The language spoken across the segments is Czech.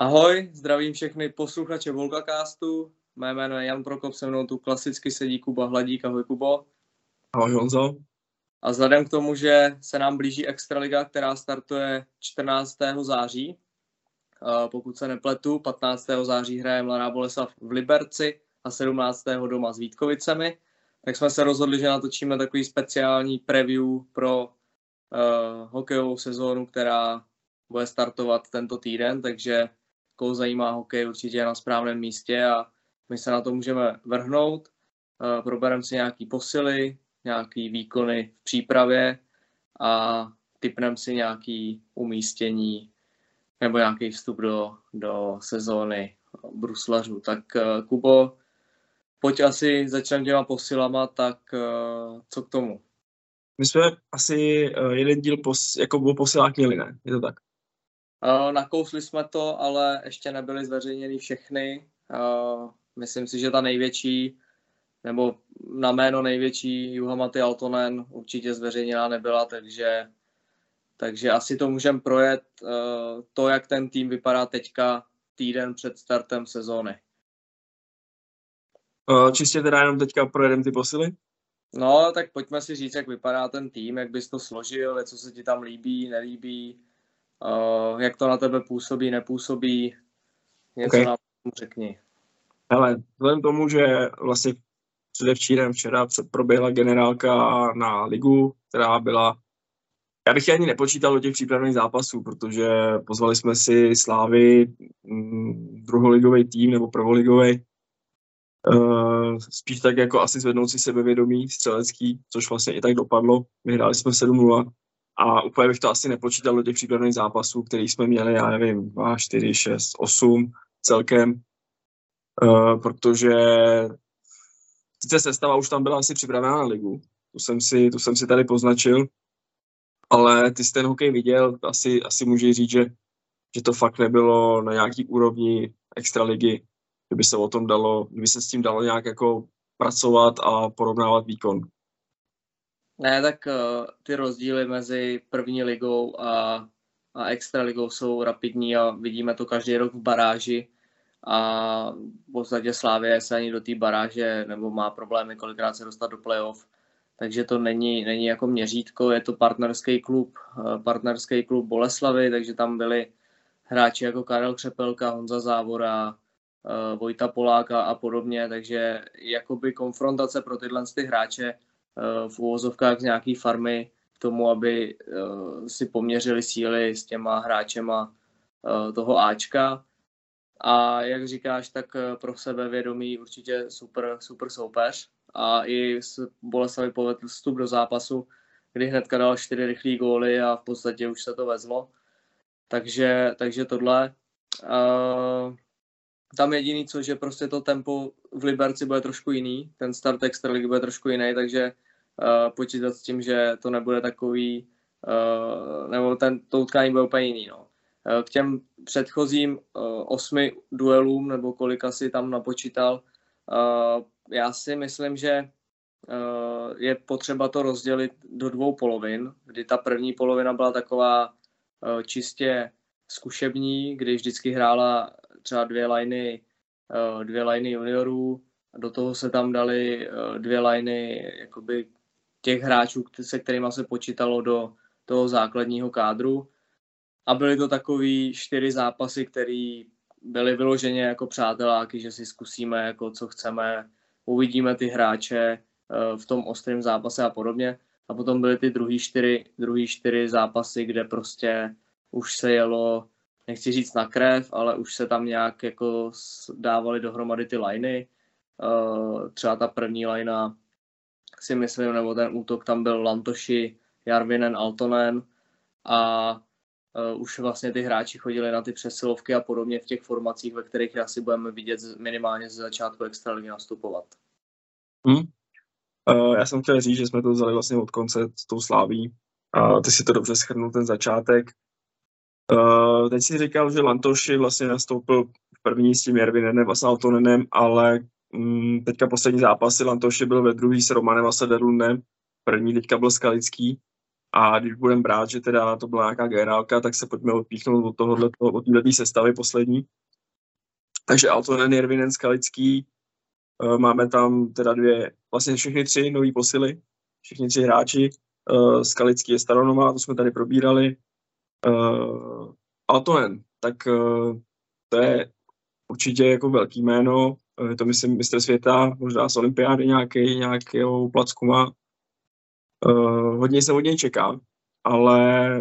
Ahoj, zdravím všechny posluchače Volkacastu. Mé jméno je Jan Prokop, se mnou tu klasicky sedí Kuba Hladík. Ahoj Kubo. Ahoj Honzo. A vzhledem k tomu, že se nám blíží Extraliga, která startuje 14. září, pokud se nepletu, 15. září hraje Mladá Boleslav v Liberci a 17. doma s Vítkovicemi, tak jsme se rozhodli, že natočíme takový speciální preview pro uh, hokejovou sezónu, která bude startovat tento týden, takže koho zajímá hokej, určitě je na správném místě a my se na to můžeme vrhnout. Uh, probereme si nějaký posily, nějaký výkony v přípravě a typneme si nějaký umístění nebo nějaký vstup do, do sezóny bruslařů. Tak uh, Kubo, pojď asi začneme těma posilama, tak uh, co k tomu? My jsme asi jeden díl pos, jako byl posilák měli, ne? Je to tak? Uh, nakousli jsme to, ale ještě nebyly zveřejněny všechny. Uh, myslím si, že ta největší, nebo na jméno největší Juhamaty Altonen určitě zveřejněná nebyla, takže, takže asi to můžeme projet uh, to, jak ten tým vypadá teďka týden před startem sezóny. Čistě teda jenom teďka projedeme ty posily? No, tak pojďme si říct, jak vypadá ten tým, jak bys to složil, co se ti tam líbí, nelíbí, uh, jak to na tebe působí, nepůsobí, něco okay. nám řekni. Hele, vzhledem tomu, že vlastně předevčírem včera proběhla generálka na ligu, která byla já bych ani nepočítal do těch přípravných zápasů, protože pozvali jsme si Slávy, mm, druholigový tým nebo prvoligový, uh, spíš tak jako asi zvednout si sebevědomí střelecký, což vlastně i tak dopadlo. Vyhráli jsme 7-0 a úplně bych to asi nepočítal do těch přípravných zápasů, který jsme měli, já nevím, 2, 4, 6, 8 celkem, uh, protože sice sestava už tam byla asi připravená na ligu, tu jsem si, tu jsem si tady poznačil, ale ty jsi ten hokej viděl, asi, asi můžeš říct, že, že to fakt nebylo na nějaký úrovni extraligy, kdyby se o tom dalo, kdyby se s tím dalo nějak jako pracovat a porovnávat výkon. Ne, tak uh, ty rozdíly mezi první ligou a, a extraligou jsou rapidní a vidíme to každý rok v baráži. A v podstatě Slávě se ani do té baráže nebo má problémy kolikrát se dostat do playoff, takže to není, není jako měřítko, je to partnerský klub, uh, partnerský klub Boleslavy, takže tam byli hráči jako Karel Křepelka, Honza Závora, uh, Vojta Poláka a podobně, takže jakoby konfrontace pro tyhle ty hráče v úvozovkách z nějaký farmy k tomu, aby uh, si poměřili síly s těma hráčema uh, toho Ačka. A jak říkáš, tak pro sebe vědomí určitě super, super soupeř. A i s Boleslavy povedl vstup do zápasu, kdy hnedka dal čtyři rychlé góly a v podstatě už se to vezlo. Takže, takže tohle. Uh, tam jediný, co, že prostě to tempo v Liberci bude trošku jiný, ten start extraligy bude trošku jiný, takže uh, počítat s tím, že to nebude takový, uh, nebo ten, to utkání bude úplně jiný. No. Uh, k těm předchozím osmi duelům, nebo kolik asi tam napočítal, já si myslím, že je potřeba to rozdělit do dvou polovin, kdy ta první polovina byla taková čistě zkušební, kdy vždycky hrála třeba dvě liney, eh, dvě liney juniorů, do toho se tam dali eh, dvě liney jakoby těch hráčů, se kterými se počítalo do toho základního kádru. A byly to takový čtyři zápasy, které byly vyloženě jako přáteláky, že si zkusíme, jako co chceme, uvidíme ty hráče eh, v tom ostrém zápase a podobně. A potom byly ty druhý čtyři, druhý čtyři zápasy, kde prostě už se jelo nechci říct na krev, ale už se tam nějak jako dávaly dohromady ty liney. Uh, třeba ta první lina si myslím, nebo ten útok tam byl Lantoši, Jarvinen, Altonen a uh, už vlastně ty hráči chodili na ty přesilovky a podobně v těch formacích, ve kterých asi budeme vidět minimálně ze začátku extraligy nastupovat. Hmm. Uh, já jsem chtěl říct, že jsme to vzali vlastně od konce s tou sláví. Uh, ty si to dobře schrnul, ten začátek. Uh, teď si říkal, že Lantoši vlastně nastoupil v první s tím Jervinem a s Altonenem, ale um, teďka poslední zápasy Lantoši byl ve druhý s Romanem a Sederlundem, první teďka byl Skalický. A když budeme brát, že teda to byla nějaká generálka, tak se pojďme odpíchnout od tohohle, od této sestavy poslední. Takže Altonen, Jervinen, Skalický, eh, máme tam teda dvě, vlastně všechny tři nové posily, všichni tři hráči. Uh, Skalický je Staronová, to jsme tady probírali. Uh, Altonen, tak to je určitě jako velký jméno, je to myslím mistr světa, možná z olympiády nějaký, nějakého placku má. Uh, hodně se od něj čeká, ale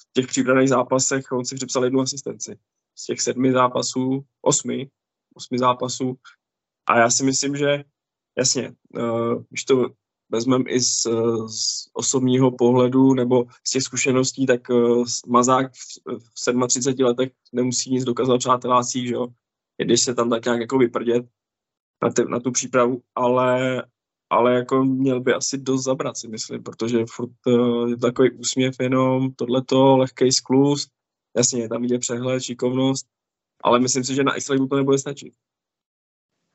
v těch přípravných zápasech on si připsal jednu asistenci. Z těch sedmi zápasů, osmi, osmi zápasů. A já si myslím, že jasně, uh, když to vezmeme i z, z osobního pohledu nebo z těch zkušeností, tak uh, Mazák v, v 37 letech nemusí nic dokázat přátelácí, že jo. Když se tam tak nějak jako vyprdět na, te, na tu přípravu, ale, ale jako měl by asi dost zabrat, si myslím, protože furt uh, je takový úsměv jenom, tohleto, lehký sklus, jasně, tam jde přehled, šikovnost, ale myslím si, že na Extraligu to nebude stačit.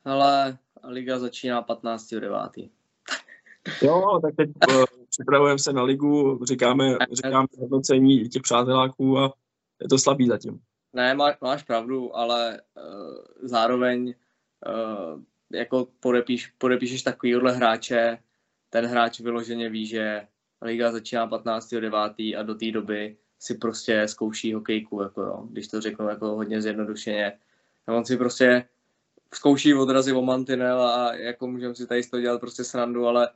Ale liga začíná 15.9. Jo, tak teď uh, připravujeme se na ligu, říkáme, říkáme hodnocení těch přáteláků a je to slabý zatím. Ne, má, máš pravdu, ale uh, zároveň uh, jako podepíš, podepíšeš takovýhle hráče, ten hráč vyloženě ví, že liga začíná 15.9. a do té doby si prostě zkouší hokejku, jako jo, když to řeknu jako hodně zjednodušeně. A on si prostě zkouší odrazy o mantinel a jako můžeme si tady z toho dělat prostě srandu, ale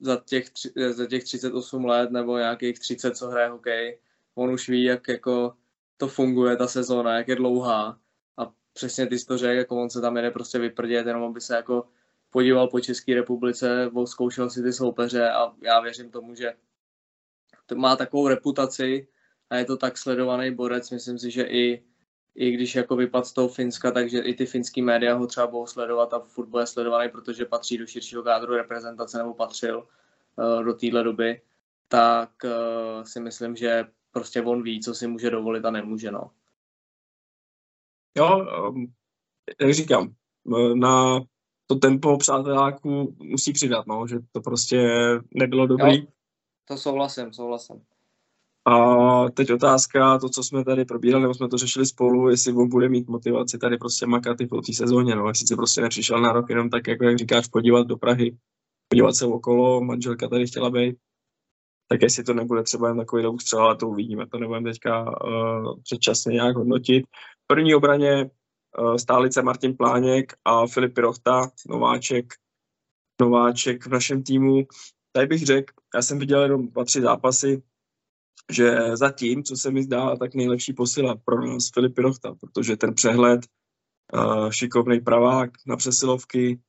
za těch, za těch 38 let nebo nějakých 30, co hraje hokej, on už ví, jak jako to funguje, ta sezóna, jak je dlouhá. A přesně ty jsi to řekl, jako on se tam jede prostě vyprdět, jenom aby se jako podíval po České republice, zkoušel si ty soupeře a já věřím tomu, že to má takovou reputaci a je to tak sledovaný borec, myslím si, že i, i když jako vypad z toho Finska, takže i ty finský média ho třeba budou sledovat a furt bude sledovaný, protože patří do širšího kádru reprezentace nebo patřil uh, do téhle doby, tak uh, si myslím, že prostě on ví, co si může dovolit a nemůže, no. Jo, um, jak říkám, na to tempo přáteláku musí přidat, no, že to prostě nebylo dobrý. Jo, to souhlasím, souhlasím. A teď otázka, to, co jsme tady probírali, nebo jsme to řešili spolu, jestli on bude mít motivaci tady prostě makat i po té sezóně, no, jestli se prostě nepřišel na rok jenom tak, jako jak říkáš, podívat do Prahy, podívat se okolo, manželka tady chtěla být, tak jestli to nebude třeba jen takový dlouhý střel, to uvidíme, to nebudeme teďka uh, předčasně nějak hodnotit. V první obraně uh, stálice Martin Pláněk a Filip Pirochta, nováček, nováček v našem týmu. Tady bych řekl, já jsem viděl jenom dva, tři zápasy, že zatím, co se mi zdá, tak nejlepší posila pro nás Filip Pirochta, protože ten přehled, uh, šikovný pravák na přesilovky,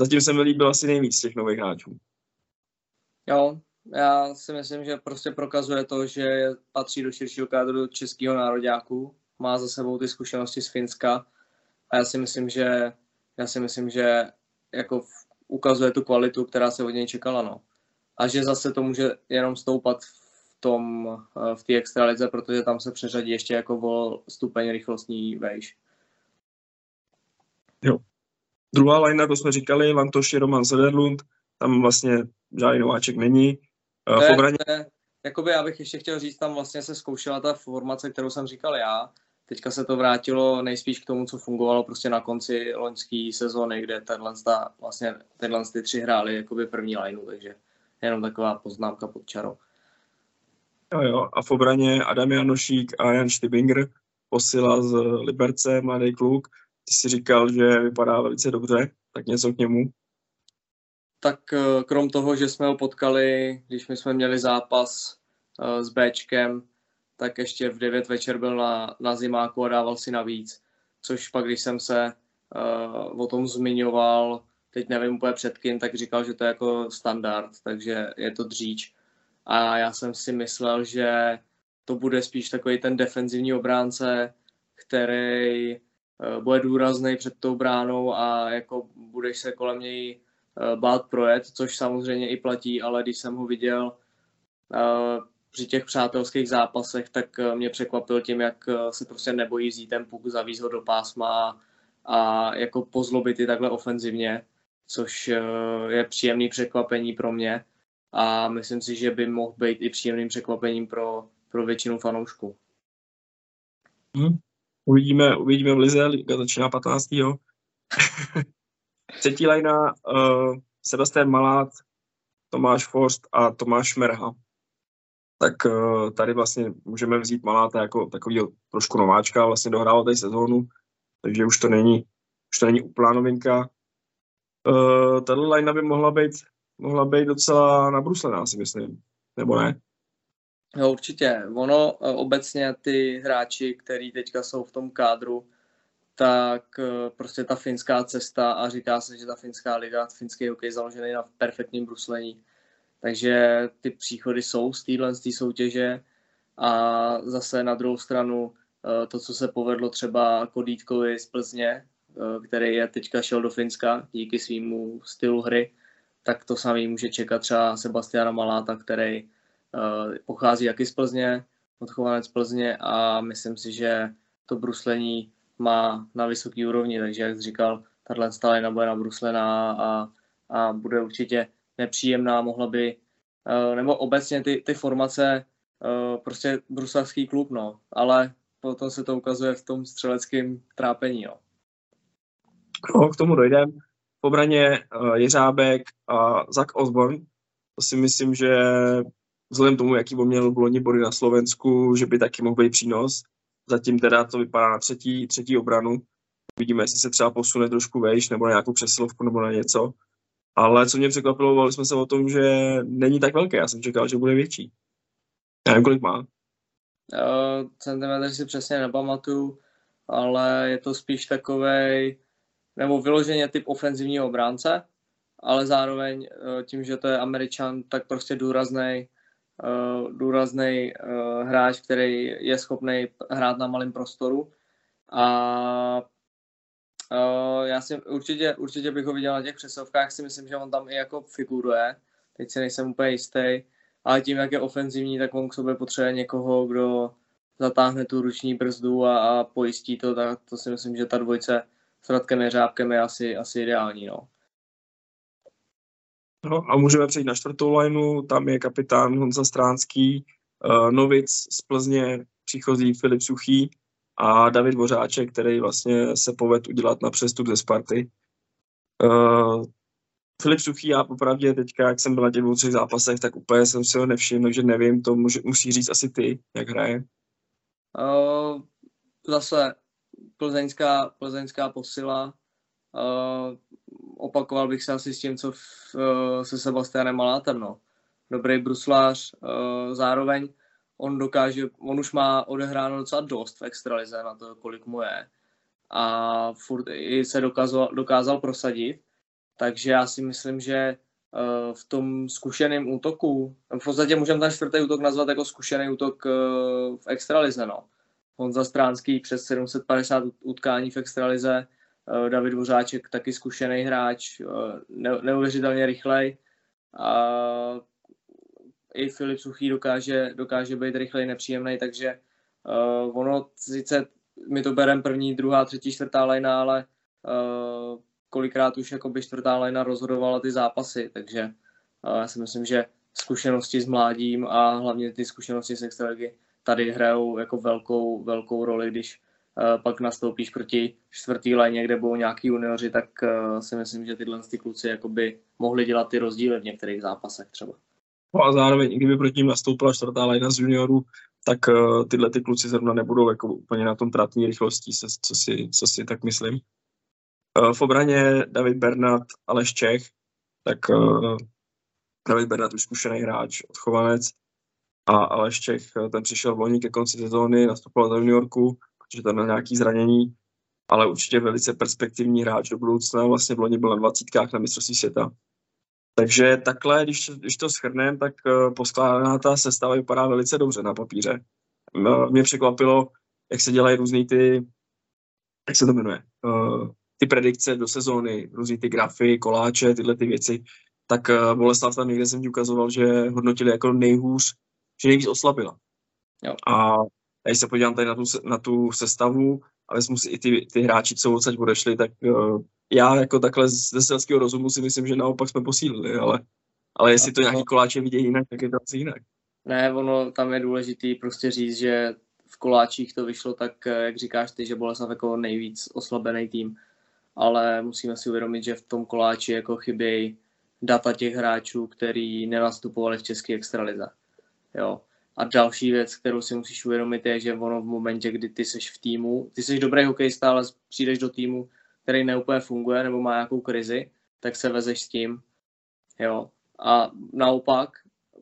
zatím se mi líbil asi nejvíc těch nových hráčů. Jo, já si myslím, že prostě prokazuje to, že patří do širšího kádru českého nároďáků, má za sebou ty zkušenosti z Finska a já si myslím, že já si myslím, že jako ukazuje tu kvalitu, která se od něj čekala, no. A že zase to může jenom stoupat v tom, v té extralize, protože tam se přeřadí ještě jako o stupeň rychlostní vejš. Jo. Druhá lajna, to jsme říkali, Lantoši, Roman Sederlund, tam vlastně žádný nováček není. To je, obraně... jakoby já bych ještě chtěl říct, tam vlastně se zkoušela ta formace, kterou jsem říkal já. Teďka se to vrátilo nejspíš k tomu, co fungovalo prostě na konci loňské sezóny, kde tenhle, vlastně, tenhle ty tři hráli jakoby první lineu, takže jenom taková poznámka pod čarou. Jo, jo. A v obraně Adam Janošík a Jan Štibinger, posila z Liberce, mladý kluk. Ty si říkal, že vypadá velice dobře, tak něco k němu tak eh, krom toho, že jsme ho potkali, když my jsme měli zápas uh, s Bčkem, tak ještě v 9 večer byl na, na zimáku a dával si navíc. Což pak, když jsem se uh, o tom zmiňoval, teď nevím úplně před kým, tak říkal, že to je jako standard, takže je to dříč. A já jsem si myslel, že to bude spíš takový ten defenzivní obránce, který uh, bude důrazný před tou bránou a jako budeš se kolem něj Eh, bát projet, což samozřejmě i platí, ale když jsem ho viděl eh, při těch přátelských zápasech, tak eh, mě překvapil tím, jak se prostě nebojí vzít ten puk, zavíz ho do pásma a jako pozlobit i takhle ofenzivně, což je příjemný překvapení pro mě. a myslím si, že by mohl být i příjemným překvapením pro, pro většinu fanoušků. Hmm. Uvidíme, uvidíme v Lize, Liga začíná 15. Třetí lajna uh, Sebastian Malát, Tomáš Forst a Tomáš Merha. Tak uh, tady vlastně můžeme vzít Maláta jako takový trošku nováčka, vlastně dohrál tady sezónu, takže už to není, už to není úplná novinka. Uh, tato line by mohla být, mohla být docela nabruslená, si myslím, nebo ne? No určitě. Ono obecně ty hráči, kteří teďka jsou v tom kádru, tak eh, prostě ta finská cesta a říká se, že ta finská liga, finský hokej založený na perfektním bruslení. Takže ty příchody jsou z téhle soutěže a zase na druhou stranu eh, to, co se povedlo třeba Kodítkovi z Plzně, eh, který je teďka šel do Finska díky svýmu stylu hry, tak to samý může čekat třeba Sebastiana Maláta, který pochází jaký z Plzně, odchovanec Plzně a myslím si, že to bruslení má na vysoký úrovni, takže jak jsi říkal, tahle stalina bude nabruslená a, a bude určitě nepříjemná, mohla by, eh, nebo obecně ty, ty formace, eh, prostě bruselský klub, no, ale potom se to ukazuje v tom střeleckém trápení, no. No, k tomu dojdeme. V obraně uh, Jeřábek a Zak Osborn. To si myslím, že vzhledem tomu, jaký měl v loni body na Slovensku, že by taky mohl být přínos. Zatím teda to vypadá na třetí, třetí obranu. Vidíme, jestli se třeba posune trošku vejš, nebo na nějakou přesilovku, nebo na něco. Ale co mě překvapilo, bavili jsme se o tom, že není tak velké. Já jsem čekal, že bude větší. Já nevím, kolik má. Uh, centimetr si přesně nepamatuju, ale je to spíš takovej, nebo vyloženě typ ofenzivního obránce, ale zároveň tím, že to je američan, tak prostě důrazný, uh, důrazný uh, hráč, který je schopný hrát na malém prostoru. A uh, já si určitě, určitě bych ho viděl na těch přesovkách, si myslím, že on tam i jako figuruje. Teď si nejsem úplně jistý, ale tím, jak je ofenzivní, tak on k sobě potřebuje někoho, kdo zatáhne tu ruční brzdu a, a pojistí to, tak to si myslím, že ta dvojce s Radkem Jeřábkem je asi, asi ideální. No. No a můžeme přejít na čtvrtou lineu, tam je kapitán Honza Stránský, uh, Novic z Plzně, příchozí Filip Suchý a David Vořáček, který vlastně se poved udělat na přestup ze Sparty. Uh, Filip Suchý, já popravdě teďka, jak jsem byl na těch dvou třech zápasech, tak úplně jsem si ho nevšiml, takže nevím, to může, musí říct asi ty, jak hraje. Uh, zase plzeňská, plzeňská posila, uh, opakoval bych se asi s tím, co v, uh, se Sebastianem Malátem, no. Dobrý bruslář, uh, zároveň on dokáže, on už má odehráno docela dost v extralize na to, kolik mu je. A furt i se dokázal, dokázal prosadit. Takže já si myslím, že uh, v tom zkušeném útoku, v podstatě můžeme ten čtvrtý útok nazvat jako zkušený útok v extralize, no. Honza Stránský přes 750 utkání v extralize, Eh, David Vořáček taky zkušený hráč, eh, neuvěřitelně rychlej. A i Filip Suchý dokáže, dokáže být rychlej, nepříjemný, takže uh, ono sice my to bereme první, druhá, třetí, čtvrtá lajna, ale uh, kolikrát už jakoby čtvrtá lajna rozhodovala ty zápasy, takže uh, já si myslím, že zkušenosti s mládím a hlavně ty zkušenosti s extraligy tady hrajou jako velkou, velkou roli, když Eh, pak nastoupíš proti čtvrtý léně, kde budou nějaký junioři, tak uh, si myslím, že tyhle ty kluci jakoby mohli dělat ty rozdíly v některých zápasech třeba. No a zároveň, kdyby proti ním nastoupila čtvrtá léna z juniorů, tak uh, tyhle ty kluci zrovna nebudou jako úplně na tom tratní rychlostí, co si, co si tak myslím. Uh, v obraně David Bernat, Aleš Čech, tak David Bernat už zkušený hráč, odchovanec, a Aleš Čech, ten přišel v loni ke konci sezóny, nastupoval do juniorku, protože tam měl nějaký zranění, ale určitě velice perspektivní hráč do budoucna. Vlastně v loni byl na dvacítkách na mistrovství světa. Takže takhle, když, když to schrneme, tak uh, poskládaná ta sestava vypadá velice dobře na papíře. Mě překvapilo, jak se dělají různý ty, jak se to jmenuje, uh, ty predikce do sezóny, různý ty grafy, koláče, tyhle ty věci. Tak uh, Boleslav tam někde jsem ti ukazoval, že hodnotili jako nejhůř, že nejvíc oslabila. Jo. A když se podívám tady na tu, na tu sestavu a vezmu si i ty, ty hráči, co odsaď odešli, tak uh, já jako takhle ze selského rozumu si myslím, že naopak jsme posílili, ale Ale jestli to nějaký koláče vidějí jinak, tak je to asi jinak. Ne, ono tam je důležitý prostě říct, že v koláčích to vyšlo tak, eh, jak říkáš ty, že Boleslav jako nejvíc oslabený tým, ale musíme si uvědomit, že v tom koláči jako chybějí data těch hráčů, který nenastupovali v české extralize. Jo. A další věc, kterou si musíš uvědomit, je, že ono v momentě, kdy ty jsi v týmu, ty jsi dobrý hokejista, ale přijdeš do týmu, který neúplně funguje nebo má nějakou krizi, tak se vezeš s tím. Jo. A naopak,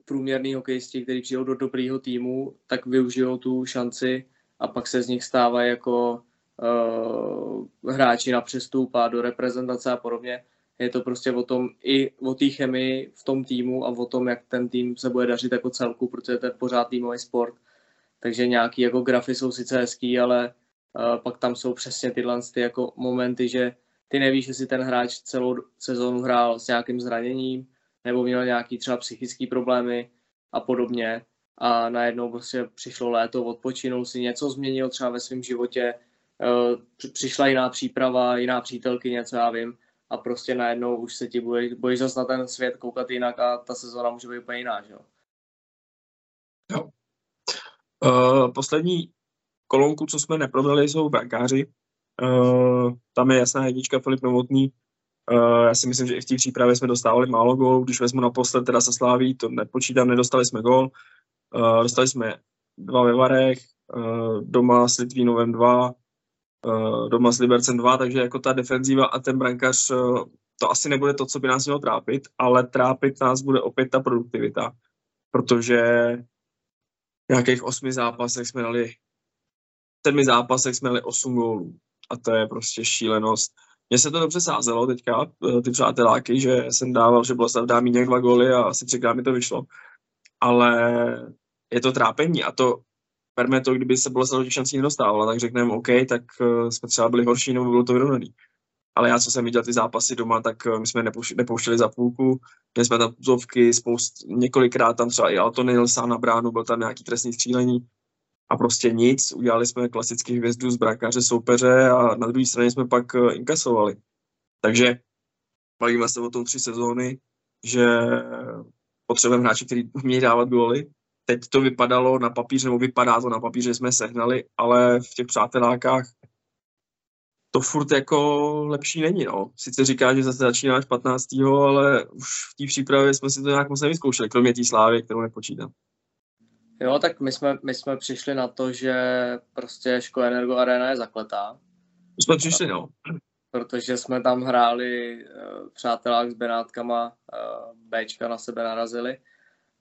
průměrný hokejisti, kteří přijdou do dobrého týmu, tak využijou tu šanci a pak se z nich stávají jako uh, hráči na přestup a do reprezentace a podobně. Je to prostě o tom i o té chemii v tom týmu a o tom, jak ten tým se bude dařit jako celku, protože to je pořád týmový sport. Takže nějaký jako grafy jsou sice hezký, ale uh, pak tam jsou přesně tyhle ty jako momenty, že ty nevíš, jestli ten hráč celou sezónu hrál s nějakým zraněním, nebo měl nějaký třeba psychické problémy a podobně. A najednou prostě přišlo léto, odpočinul si, něco změnil třeba ve svém životě, eh, přišla jiná příprava, jiná přítelky, něco já vím, a prostě najednou už se ti bojíš, bojíš zase na ten svět koukat jinak a ta sezóna může být úplně jiná, že jo? Jo. Uh, poslední kolonku, co jsme neprobrali, jsou brankáři. Uh, tam je jasná jednička Filip Novotný, Uh, já si myslím, že i v té přípravě jsme dostávali málo gólů, když vezmu naposled teda se Sláví, to nepočítám, nedostali jsme gól. Uh, dostali jsme dva ve Varech, uh, doma s Litvínovem dva, doma s Libercem dva, takže jako ta defenzíva a ten brankař, uh, to asi nebude to, co by nás mělo trápit, ale trápit nás bude opět ta produktivita, protože v nějakých osmi zápasech jsme dali, v sedmi zápasech jsme dali osm gólů a to je prostě šílenost mně se to dobře sázelo teďka, eh, ty přáteláky, že jsem dával, že Boleslav dá mít dva góly a asi třikrát mi to vyšlo. Ale je to trápení a to berme to, kdyby se Boleslav těch šancí nedostávala, tak řekneme OK, tak eh, jsme třeba byli horší, nebo bylo to vyrovnaný. Ale já, co jsem viděl ty zápasy doma, tak eh, my jsme nepouštěli za půlku, měli jsme tam puzovky, spoust, několikrát tam třeba i Alton sám na bránu, byl tam nějaký trestný střílení a prostě nic. Udělali jsme klasický hvězdu z brakáře soupeře a na druhé straně jsme pak eh, inkasovali. Takže bavíme se o tom tři sezóny, že potřebujeme hráče, který umějí dávat góly. Teď to vypadalo na papíře, nebo vypadá to na papíře, že jsme sehnali, ale v těch přátelákách to furt jako lepší není, no. Sice říká, že zase začínáš 15. ale už v té přípravě jsme si to nějak moc nevyzkoušeli, kromě té slávy, kterou nepočítám. Jo, tak my jsme, my jsme přišli na to, že prostě Ško Energo Arena je zakletá. My jsme přišli, no. Protože jsme tam hráli uh, přátelák s Benátkama, uh, Bčka na sebe narazili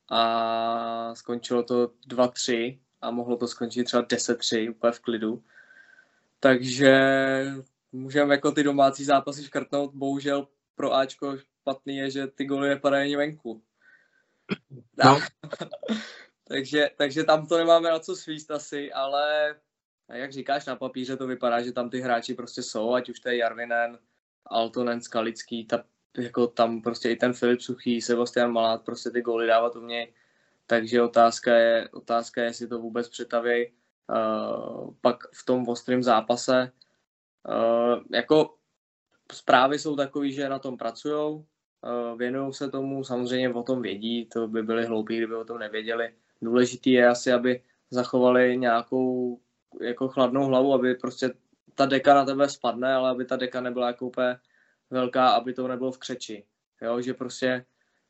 a skončilo to 2-3 a mohlo to skončit třeba 10-3 úplně v klidu. Takže můžeme jako ty domácí zápasy škrtnout. Bohužel pro Ačko špatný je, že ty goly nepadají ani venku. No. takže, takže tam to nemáme na co svíst asi, ale jak říkáš, na papíře to vypadá, že tam ty hráči prostě jsou, ať už to je Jarvinen, Altonen, Skalický, ta, jako tam prostě i ten Filip Suchý, Sebastian Malát, prostě ty góly dávat umějí. Takže otázka je, otázka je, jestli to vůbec přetavějí uh, pak v tom ostrém zápase. Uh, jako zprávy jsou takové, že na tom pracují, uh, věnují se tomu, samozřejmě o tom vědí, to by byli hloupí, kdyby o tom nevěděli důležitý je asi, aby zachovali nějakou jako chladnou hlavu, aby prostě ta deka na tebe spadne, ale aby ta deka nebyla jako úplně velká, aby to nebylo v křeči. Jo, že prostě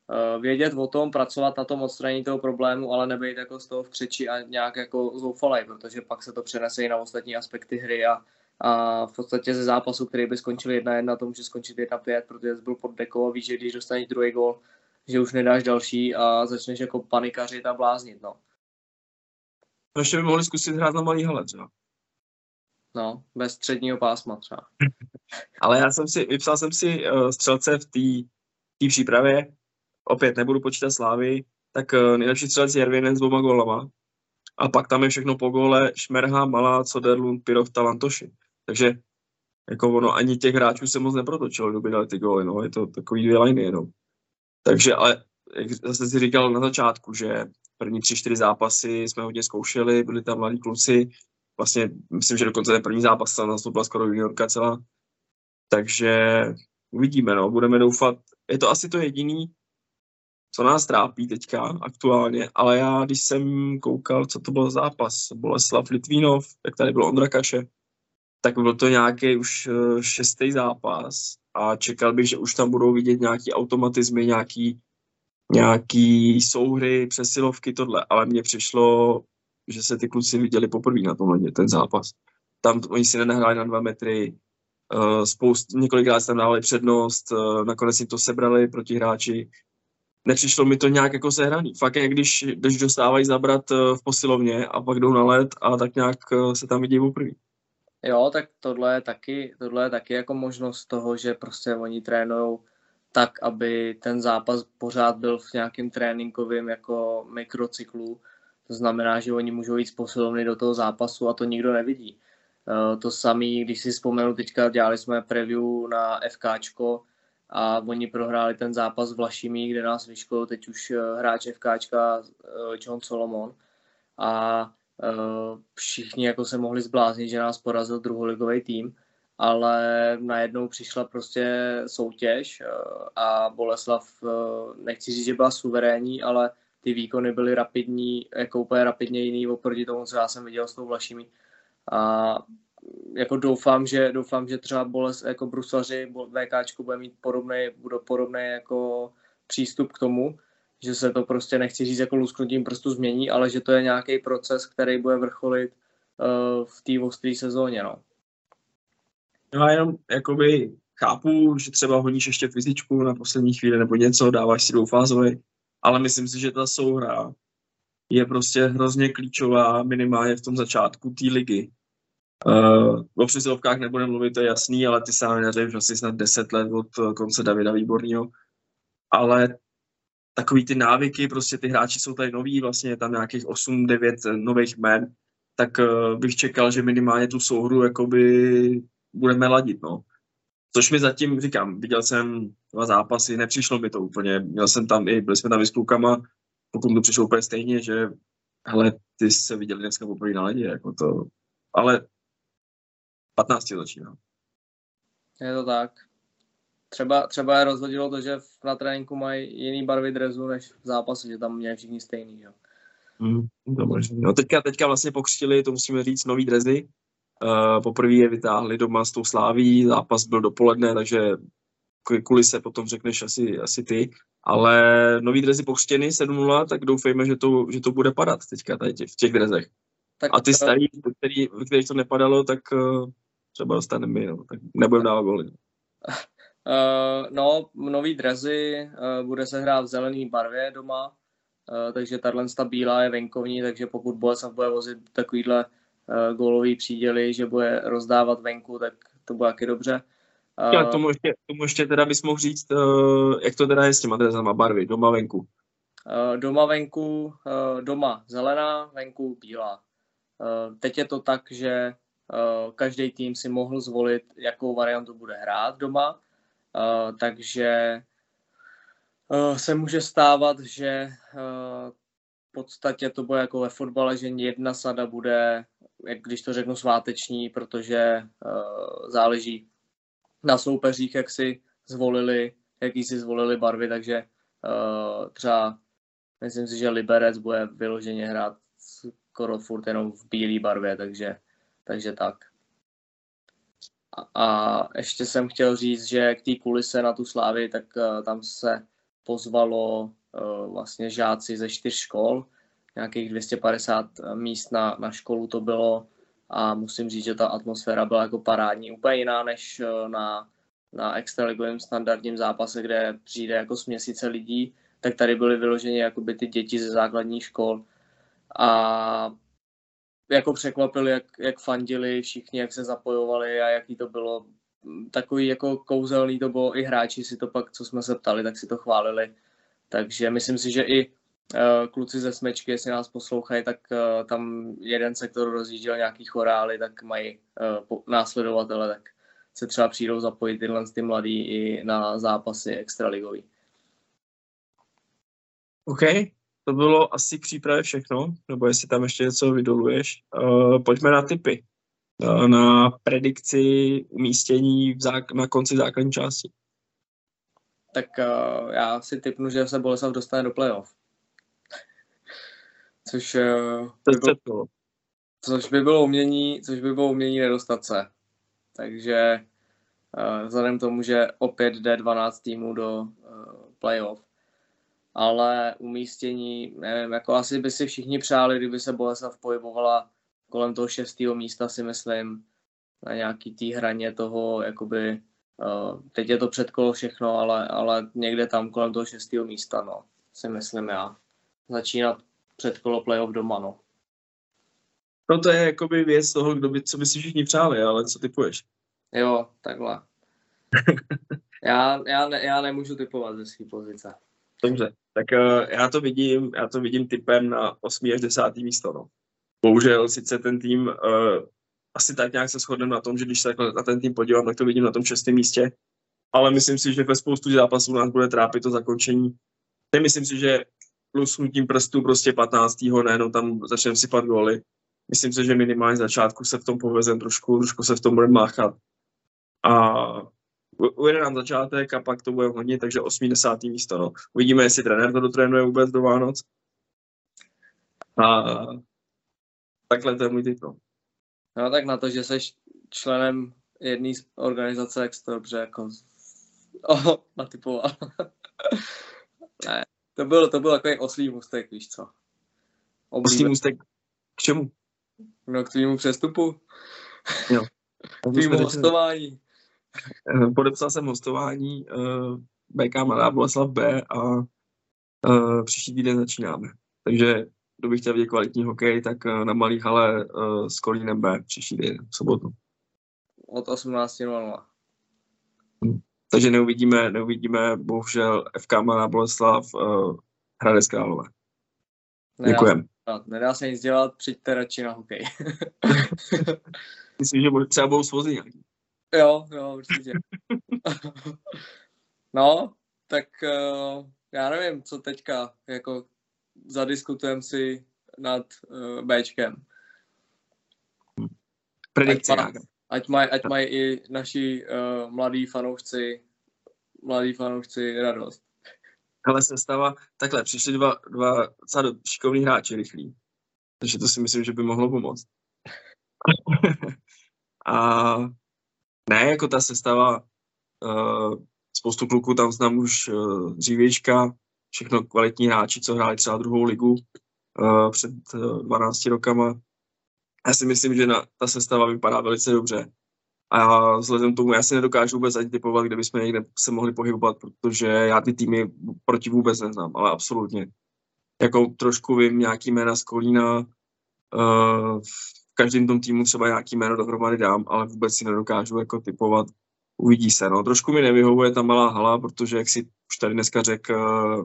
uh, vědět o tom, pracovat na tom odstranění toho problému, ale nebejt jako z toho v křeči a nějak jako zoufalej, protože pak se to přenese i na ostatní aspekty hry a, a v podstatě ze zápasu, který by skončil 1-1, to může skončit 1-5, protože jsi byl pod dekou a víš, že když dostaneš druhý gol, že už nedáš další a začneš jako panikařit a bláznit, no. No ještě by mohli zkusit hrát na malý hale třeba. No, bez středního pásma třeba. Ale já jsem si, vypsal jsem si uh, střelce v té přípravě, opět nebudu počítat slávy, tak uh, nejlepší střelec je Jervinen s dvoma golama. A pak tam je všechno po gole Šmerha, Malá, Soderlund, Pirov, Talantoši. Takže jako ono, ani těch hráčů se moc neprotočilo, kdo by dali ty góly, no, je to takový dvě liny jenom. Takže, ale jak zase si říkal na začátku, že první tři, čtyři zápasy jsme hodně zkoušeli, byli tam mladí kluci, vlastně myslím, že dokonce ten první zápas tam nastoupila skoro juniorka celá, takže uvidíme, no, budeme doufat, je to asi to jediný, co nás trápí teďka aktuálně, ale já, když jsem koukal, co to byl zápas, Boleslav Litvínov, jak tady byl Ondra Kaše, tak byl to nějaký už eh, šestý zápas a čekal bych, že už tam budou vidět nějaký automatizmy, nějaký, nějaký souhry, přesilovky, tohle, ale mně přišlo, že se ty kluci viděli poprvé na tomhle ten zápas. Tam oni si nenahráli na dva metry, uh, spoust, několikrát tam dávali přednost, uh, nakonec jim to sebrali proti hráči. Nepřišlo mi to nějak jako sehraný. Fakt jak když, když dostávají zabrat uh, v posilovně a pak jdou na led a tak nějak uh, se tam vidí poprvé. Jo, tak tohle je taky, tohle je taky jako možnost toho, že prostě oni trénují tak, aby ten zápas pořád byl v nějakém tréninkovém jako mikrocyklu. To znamená, že oni můžou jít z posilovny do toho zápasu a to nikdo nevidí. Eh, to samé, když si vzpomenu, teďka dělali jsme preview na FKčko a oni prohráli ten zápas v Vlašimí, kde nás vyškolil teď už eh, hráč FKčka eh, John Solomon. A všichni jako se mohli zbláznit, že nás porazil druholigový tým, ale najednou přišla prostě soutěž a Boleslav, nechci říct, že byla suverénní, ale ty výkony byly rapidní, jako úplně rapidně jiný oproti tomu, co já jsem viděl s tou Vlašimí. A jako doufám, že, doufám, že třeba Boles, jako Bruslaři, VK bude mít podobný, bude podobný jako přístup k tomu, že se to prostě nechci říct jako lusknutím prstu změní, ale že to je nějaký proces, který bude vrcholit uh, v té ostré sezóně. No. no a jenom jakoby chápu, že třeba honíš ještě fyzičku na poslední chvíli nebo něco, dáváš si dvoufázový, ale myslím si, že ta souhra je prostě hrozně klíčová minimálně v tom začátku té ligy. Uh, o přesilovkách nebudeme mluvit, to je jasný, ale ty sáhneři už asi snad 10 let od konce Davida Výborního. Ale takový ty návyky, prostě ty hráči jsou tady noví, vlastně je tam nějakých 8-9 nových men, tak uh, bych čekal, že minimálně tu souhru jakoby budeme ladit, no. Což mi zatím, říkám, viděl jsem dva zápasy, nepřišlo mi to úplně, měl jsem tam i, byli jsme tam i s klukama, pokud to přišlo úplně stejně, že hele, ty se viděli dneska poprvé na ledě, jako to, ale 15 začíná. Je to tak. Třeba, třeba je rozhodilo to, že na tréninku mají jiný barvy drezu než v zápase, že tam měli všichni stejný. Jo. Mm, to možný. No teďka, teďka vlastně pokřtili, to musíme říct, nový drezy. Uh, poprvé je vytáhli doma s tou sláví, zápas byl dopoledne, takže kvůli se potom řekneš asi, asi ty. Ale nový drezy pokřtěny 7 tak doufejme, že to, že to bude padat teďka tady v těch drezech. Tak a ty starý, který, kterých to nepadalo, tak uh, třeba dostaneme my, no, tak nebudeme dávat goly. Uh, no, nový drezy, uh, bude se hrát v zelené barvě doma, uh, takže tahle bílá je venkovní, takže pokud Boleslav bude vozit takovýhle uh, gólový příděly, že bude rozdávat venku, tak to bude taky dobře. Já tomu ještě, tomu ještě teda bys mohl říct, uh, jak to teda je s těma drezama barvy, doma venku. Doma venku, doma zelená, venku bílá. Teď je to tak, že každý tým si mohl zvolit, jakou variantu bude hrát doma, takže se může stávat, že v podstatě to bude jako ve fotbale, že jedna sada bude, jak když to řeknu, sváteční, protože uh, záleží na soupeřích, jak si zvolili, jaký si zvolili barvy, takže uh, třeba myslím si, že Liberec bude vyloženě hrát skoro furt jenom v bílé barvě, takže, takže tak. A, a ještě jsem chtěl říct, že k té kulise na tu slávy, tak uh, tam se pozvalo uh, vlastně žáci ze čtyř škol, nějakých 250 míst na, na školu to bylo a musím říct, že ta atmosféra byla jako parádní, úplně jiná než uh, na, na extraligovém standardním zápase, kde přijde jako směsice lidí, tak tady byly vyloženě jakoby ty děti ze základních škol a jako překvapili, jak, jak fandili všichni, jak se zapojovali a jaký to bylo. Takový jako kouzelný to bylo, i hráči si to pak, co jsme se ptali, tak si to chválili. Takže myslím si, že i kluci ze Smečky, jestli nás poslouchají, tak uh, tam jeden sektor rozjížděl nějaký chorály, tak mají uh, následovatele, tak se třeba přijdou zapojit tyhle ty mladí i na zápasy extraligový. OK, to bylo asi k přípravě všechno, nebo jestli tam ještě něco vydoluješ. Uh, pojďme na typy. Uh, na predikci umístění v zák- na konci základní části. tak uh, já si typnu, že se Boleslav dostane do playoff. Což, uh, by bylo, což by bylo umění, což by bylo umění nedostat se. Takže uh, vzhledem k tomu, že opět jde 12 týmů do uh, playoff, ale umístění, nevím, jako asi by si všichni přáli, kdyby se Boleslav pohybovala kolem toho šestého místa, si myslím, na nějaký té hraně toho, jakoby, uh, teď je to předkolo všechno, ale, ale někde tam kolem toho šestého místa, no, si myslím já. Začínat předkolo playoff doma, no. No to je jakoby věc toho, kdo by, co by si všichni přáli, ale co typuješ? Jo, takhle. já, já, ne, já nemůžu typovat ze své pozice. Dobře, tak uh, já to vidím, já to vidím typem na 8. až 10. místo, no. Bohužel sice ten tým, uh, asi tak nějak se shodneme na tom, že když se na ten tým podívám, tak to vidím na tom šestém místě, ale myslím si, že ve spoustu zápasů nás bude trápit to zakončení. Nemyslím si, že plusnutím prstů prostě 15. nejenom tam začneme sypat góly. Myslím si, že minimálně začátku se v tom povezem trošku, trošku se v tom bude máchat. A ujede nám začátek a pak to bude hodně, takže 8. 10. místo. No. Uvidíme, jestli trenér to dotrénuje vůbec do Vánoc. A takhle to je můj typ. No. no tak na to, že jsi členem jedné organizace, jak to dobře jako oh, natypoval. ne, to byl, to byl takový oslý mustek, víš co. Oblíbe. Oslý mustek k čemu? No k tvýmu přestupu. Jo. k tvýmu hostování. Eh, podepsal jsem hostování uh, BK Mladá Boleslav B a uh, příští týden začínáme. Takže kdo by chtěl vidět kvalitní hokej, tak uh, na malý hale uh, s Kolínem B příští týden, v sobotu. Od 18.00. Takže neuvidíme, neuvidíme bohužel FK Mladá Boleslav uh, Hradec Králové. Děkujem. Nedá se nic dělat, přijďte radši na hokej. Myslím, že třeba budou svozy nějaký. Jo, jo, určitě. no, tak uh, já nevím, co teďka, jako zadiskutujem si nad uh, Bčkem. Predikce. Ať mají ať maj i naši uh, mladí fanoušci, mladí fanoušci radost. Ale sestava, takhle, přišli dva, dva docela šikovní hráči rychlí. Takže to si myslím, že by mohlo pomoct. a ne, jako ta sestava, uh, spoustu kluků tam znám už uh, dřívějška, všechno kvalitní hráči, co hráli třeba druhou ligu uh, před uh, 12 rokama. Já si myslím, že na, ta sestava vypadá velice dobře. A vzhledem k tomu já si nedokážu vůbec ani typovat, kde bychom někde se mohli pohybovat, protože já ty týmy proti vůbec neznám, ale absolutně. Jako trošku vím nějaký jména z Kolína, uh, v každém tom týmu třeba nějaký jméno dohromady dám, ale vůbec si nedokážu jako typovat. Uvidí se, no. Trošku mi nevyhovuje ta malá hala, protože jak si už tady dneska řekl,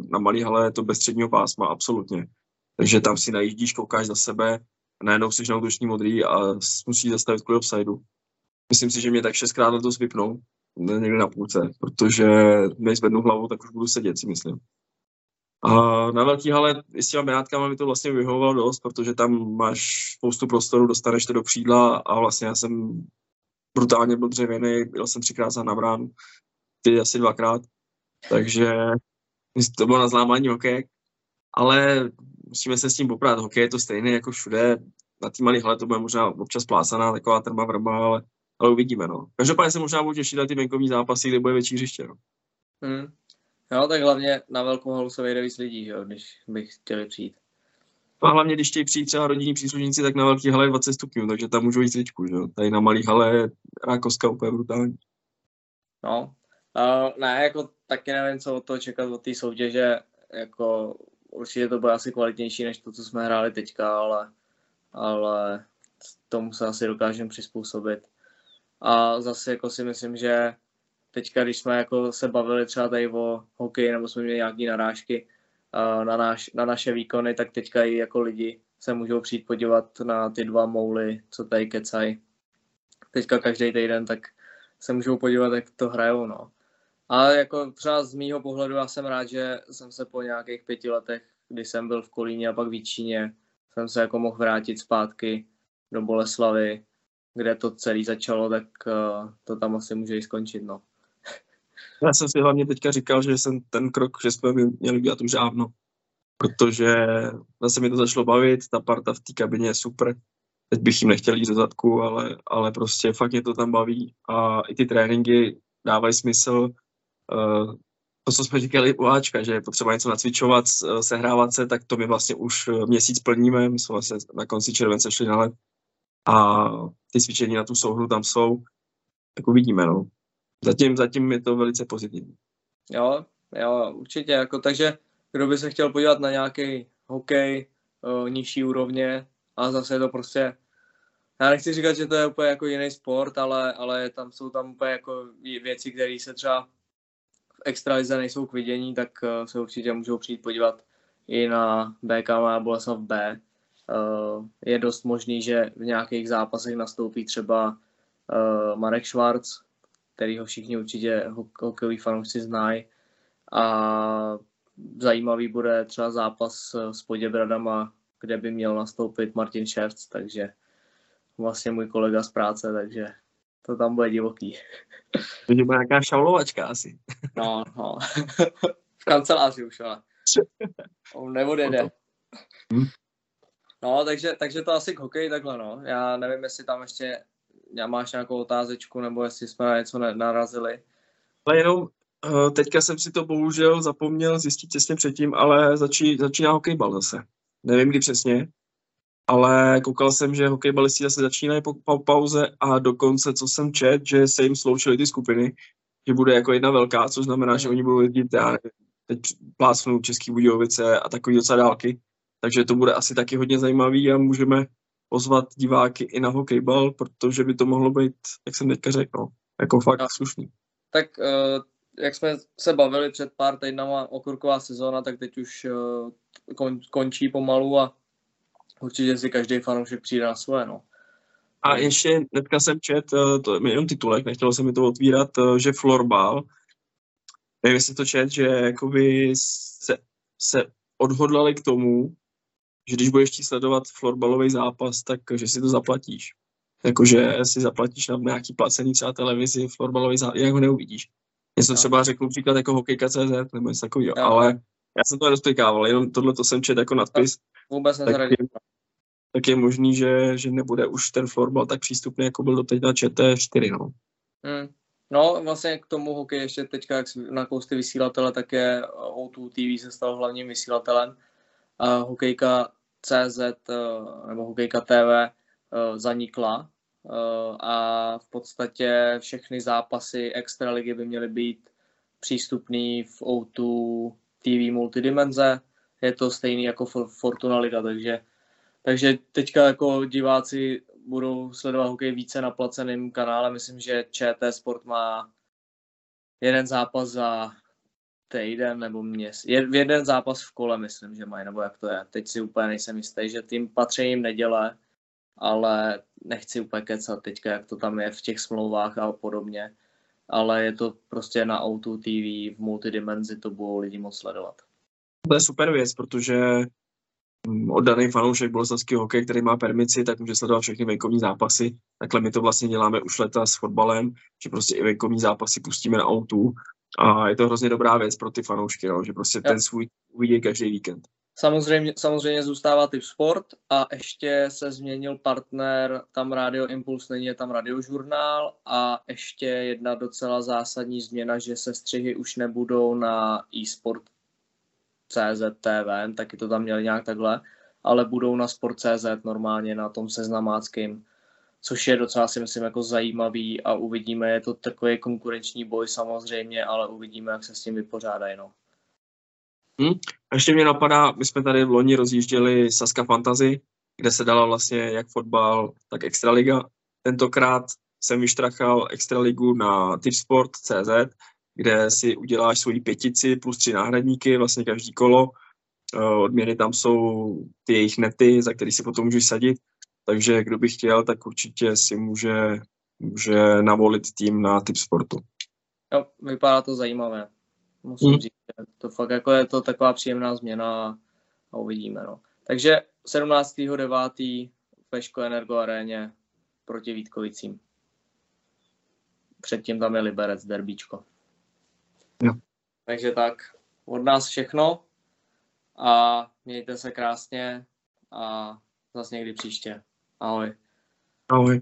na malý hale je to bez středního pásma, absolutně. Takže tam si najíždíš, koukáš za sebe, najednou jsi na útoční modrý a musíš zastavit kvůli offsideu. Myslím si, že mě tak šestkrát letos vypnou, někde na půlce, protože než zvednu hlavu, tak už budu sedět, si myslím. A na velký hale s těma Benátkama mi to vlastně vyhovovalo dost, protože tam máš spoustu prostoru, dostaneš to do křídla a vlastně já jsem brutálně byl dřevěný, byl jsem třikrát za na bránu, ty asi dvakrát, takže to bylo na zlámání hokej, ale musíme se s tím poprát. Hokej je to stejné jako všude, na té malé hale to bude možná občas plácaná, taková trma vrba, ale, ale uvidíme. No. Každopádně se možná budu těšit na ty venkovní zápasy, kde bude větší hřiště. No. Hmm. Jo, tak hlavně na velkou halu se vejde víc lidí, jo, když bych chtěli přijít. No a hlavně, když chtějí přijít třeba rodinní příslušníci, tak na velký hale je 20 stupňů, takže tam můžou jít tričku, že. Tady na malý hale je rákovská úplně brutální. No, uh, ne, jako taky nevím, co od toho čekat od té soutěže, jako určitě to bude asi kvalitnější než to, co jsme hráli teďka, ale, ale tomu se asi dokážeme přizpůsobit. A zase jako si myslím, že teďka, když jsme jako se bavili třeba tady o hokeji, nebo jsme měli nějaké narážky uh, na, naš, na naše výkony, tak teďka i jako lidi se můžou přijít podívat na ty dva mouly, co tady kecají. Teďka každý týden, tak se můžou podívat, jak to hrajou, no. Ale jako třeba z mýho pohledu já jsem rád, že jsem se po nějakých pěti letech, kdy jsem byl v Kolíně a pak v Jíčíně, jsem se jako mohl vrátit zpátky do Boleslavy, kde to celé začalo, tak uh, to tam asi může i skončit, no. Já jsem si hlavně teďka říkal, že jsem ten krok, že jsme měli udělat už dávno, protože zase mi to začalo bavit, ta parta v té kabině je super, teď bych jim nechtěl jít do zadku, ale, ale prostě fakt mě to tam baví a i ty tréninky dávají smysl. Uh, to, co jsme říkali u Ačka, že je potřeba něco nacvičovat, sehrávat se, tak to my vlastně už měsíc plníme, my jsme vlastně na konci července šli na let a ty cvičení na tu souhru tam jsou, tak uvidíme, no. Zatím, zatím je to velice pozitivní. Jo, jo, určitě, jako, takže kdo by se chtěl podívat na nějaký hokej o, nižší úrovně a zase je to prostě já nechci říkat, že to je úplně jako jiný sport, ale, ale tam jsou tam úplně jako věci, které se třeba extralize nejsou k vidění, tak uh, se určitě můžou přijít podívat i na BK a Boleslav B. Uh, je dost možný, že v nějakých zápasech nastoupí třeba uh, Marek Schwarz, který ho všichni určitě hokejoví fanoušci znají. A zajímavý bude třeba zápas s Poděbradama, kde by měl nastoupit Martin Ševc, takže vlastně můj kolega z práce, takže to tam bude divoký. To bude nějaká šaulovačka asi. No, no. v kanceláři už, ale. On neodjede. Hm? No, takže, takže to asi k hokeji takhle, no. Já nevím, jestli tam ještě já máš nějakou otázečku, nebo jestli jsme na něco narazili. Ale jenom uh, teďka jsem si to bohužel zapomněl zjistit těsně předtím, ale začí, začíná hokejbal zase. Nevím kdy přesně, ale koukal jsem, že hokejbalisti zase začínají po, po pauze a dokonce, co jsem čet, že se jim sloučily ty skupiny, že bude jako jedna velká, což znamená, že oni budou jezdit, já teď plácnu Český Budějovice a takový docela dálky, takže to bude asi taky hodně zajímavý a můžeme pozvat diváky i na hokejbal, protože by to mohlo být, jak jsem teďka řekl, no, jako fakt slušný. Tak uh, jak jsme se bavili před pár týdnama okurková sezóna, tak teď už kon, končí pomalu a určitě si každý fanoušek přijde na svoje, no. A ještě dneska jsem čet, eh, to je jenom titulek, nechtělo se mi to otvírat, eh, že florbal, nevím, jestli to čet, že jakoby se, se odhodlali k tomu, že když budeš ti sledovat florbalový zápas, tak že si to zaplatíš. Jakože si zaplatíš na nějaký placený třeba televizi, florbalový zápas, jak ho neuvidíš. Něco třeba řeknu příklad jako hokejka.cz nebo něco takového, ale já jsem to nerozplikával, jenom tohle to jsem čet jako nadpis. Vůbec tak, je, tak je možný, že, že nebude už ten florbal tak přístupný, jako byl doteď na ČT4, no. Hmm. No, vlastně k tomu hokej ještě teďka, jak na kousty vysílatele, tak je O2 TV se stal hlavním vysílatelem. A hokejka CZ eh, nebo hokejka TV eh, zanikla eh, a v podstatě všechny zápasy extraligy by měly být přístupný v O2 TV multidimenze. Je to stejný jako Fortuna Liga, takže, takže teďka jako diváci budou sledovat hokej více na placeném kanále. Myslím, že ČT Sport má jeden zápas za týden nebo měsíc. Jeden zápas v kole, myslím, že mají, nebo jak to je. Teď si úplně nejsem jistý, že tím patří jim neděle, ale nechci úplně kecat teďka, jak to tam je v těch smlouvách a podobně. Ale je to prostě na Auto TV v multidimenzi, to budou lidi moc sledovat. To je super věc, protože oddaný fanoušek boleslavský hokej, který má permici, tak může sledovat všechny venkovní zápasy. Takhle my to vlastně děláme už leta s fotbalem, že prostě i venkovní zápasy pustíme na autu a je to hrozně dobrá věc pro ty fanoušky, no, že prostě ten svůj uvidí každý víkend. Samozřejmě, samozřejmě zůstává typ sport a ještě se změnil partner, tam Radio Impuls není, je tam radiožurnál a ještě jedna docela zásadní změna, že se střihy už nebudou na eSport CZ TV, taky to tam měli nějak takhle, ale budou na Sport.cz normálně na tom seznamáckým což je docela si myslím jako zajímavý a uvidíme, je to takový konkurenční boj samozřejmě, ale uvidíme, jak se s tím vypořádají. No. Hmm. A ještě mě napadá, my jsme tady v loni rozjížděli Saska Fantasy, kde se dala vlastně jak fotbal, tak Extraliga. Tentokrát jsem vyštrachal Extraligu na tipsport.cz, kde si uděláš svoji pětici plus tři náhradníky, vlastně každý kolo. Eh, odměny tam jsou ty jejich nety, za který si potom můžeš sadit takže kdo by chtěl, tak určitě si může, může navolit tým na typ sportu. Jo, vypadá to zajímavé. Musím hmm. říct, to fakt jako je to taková příjemná změna a uvidíme. No. Takže 17.9. ve Ško Energo aréně proti Vítkovicím. Předtím tam je Liberec, derbíčko. Jo. Takže tak, od nás všechno a mějte se krásně a zase někdy příště. Ahoj. Ahoj.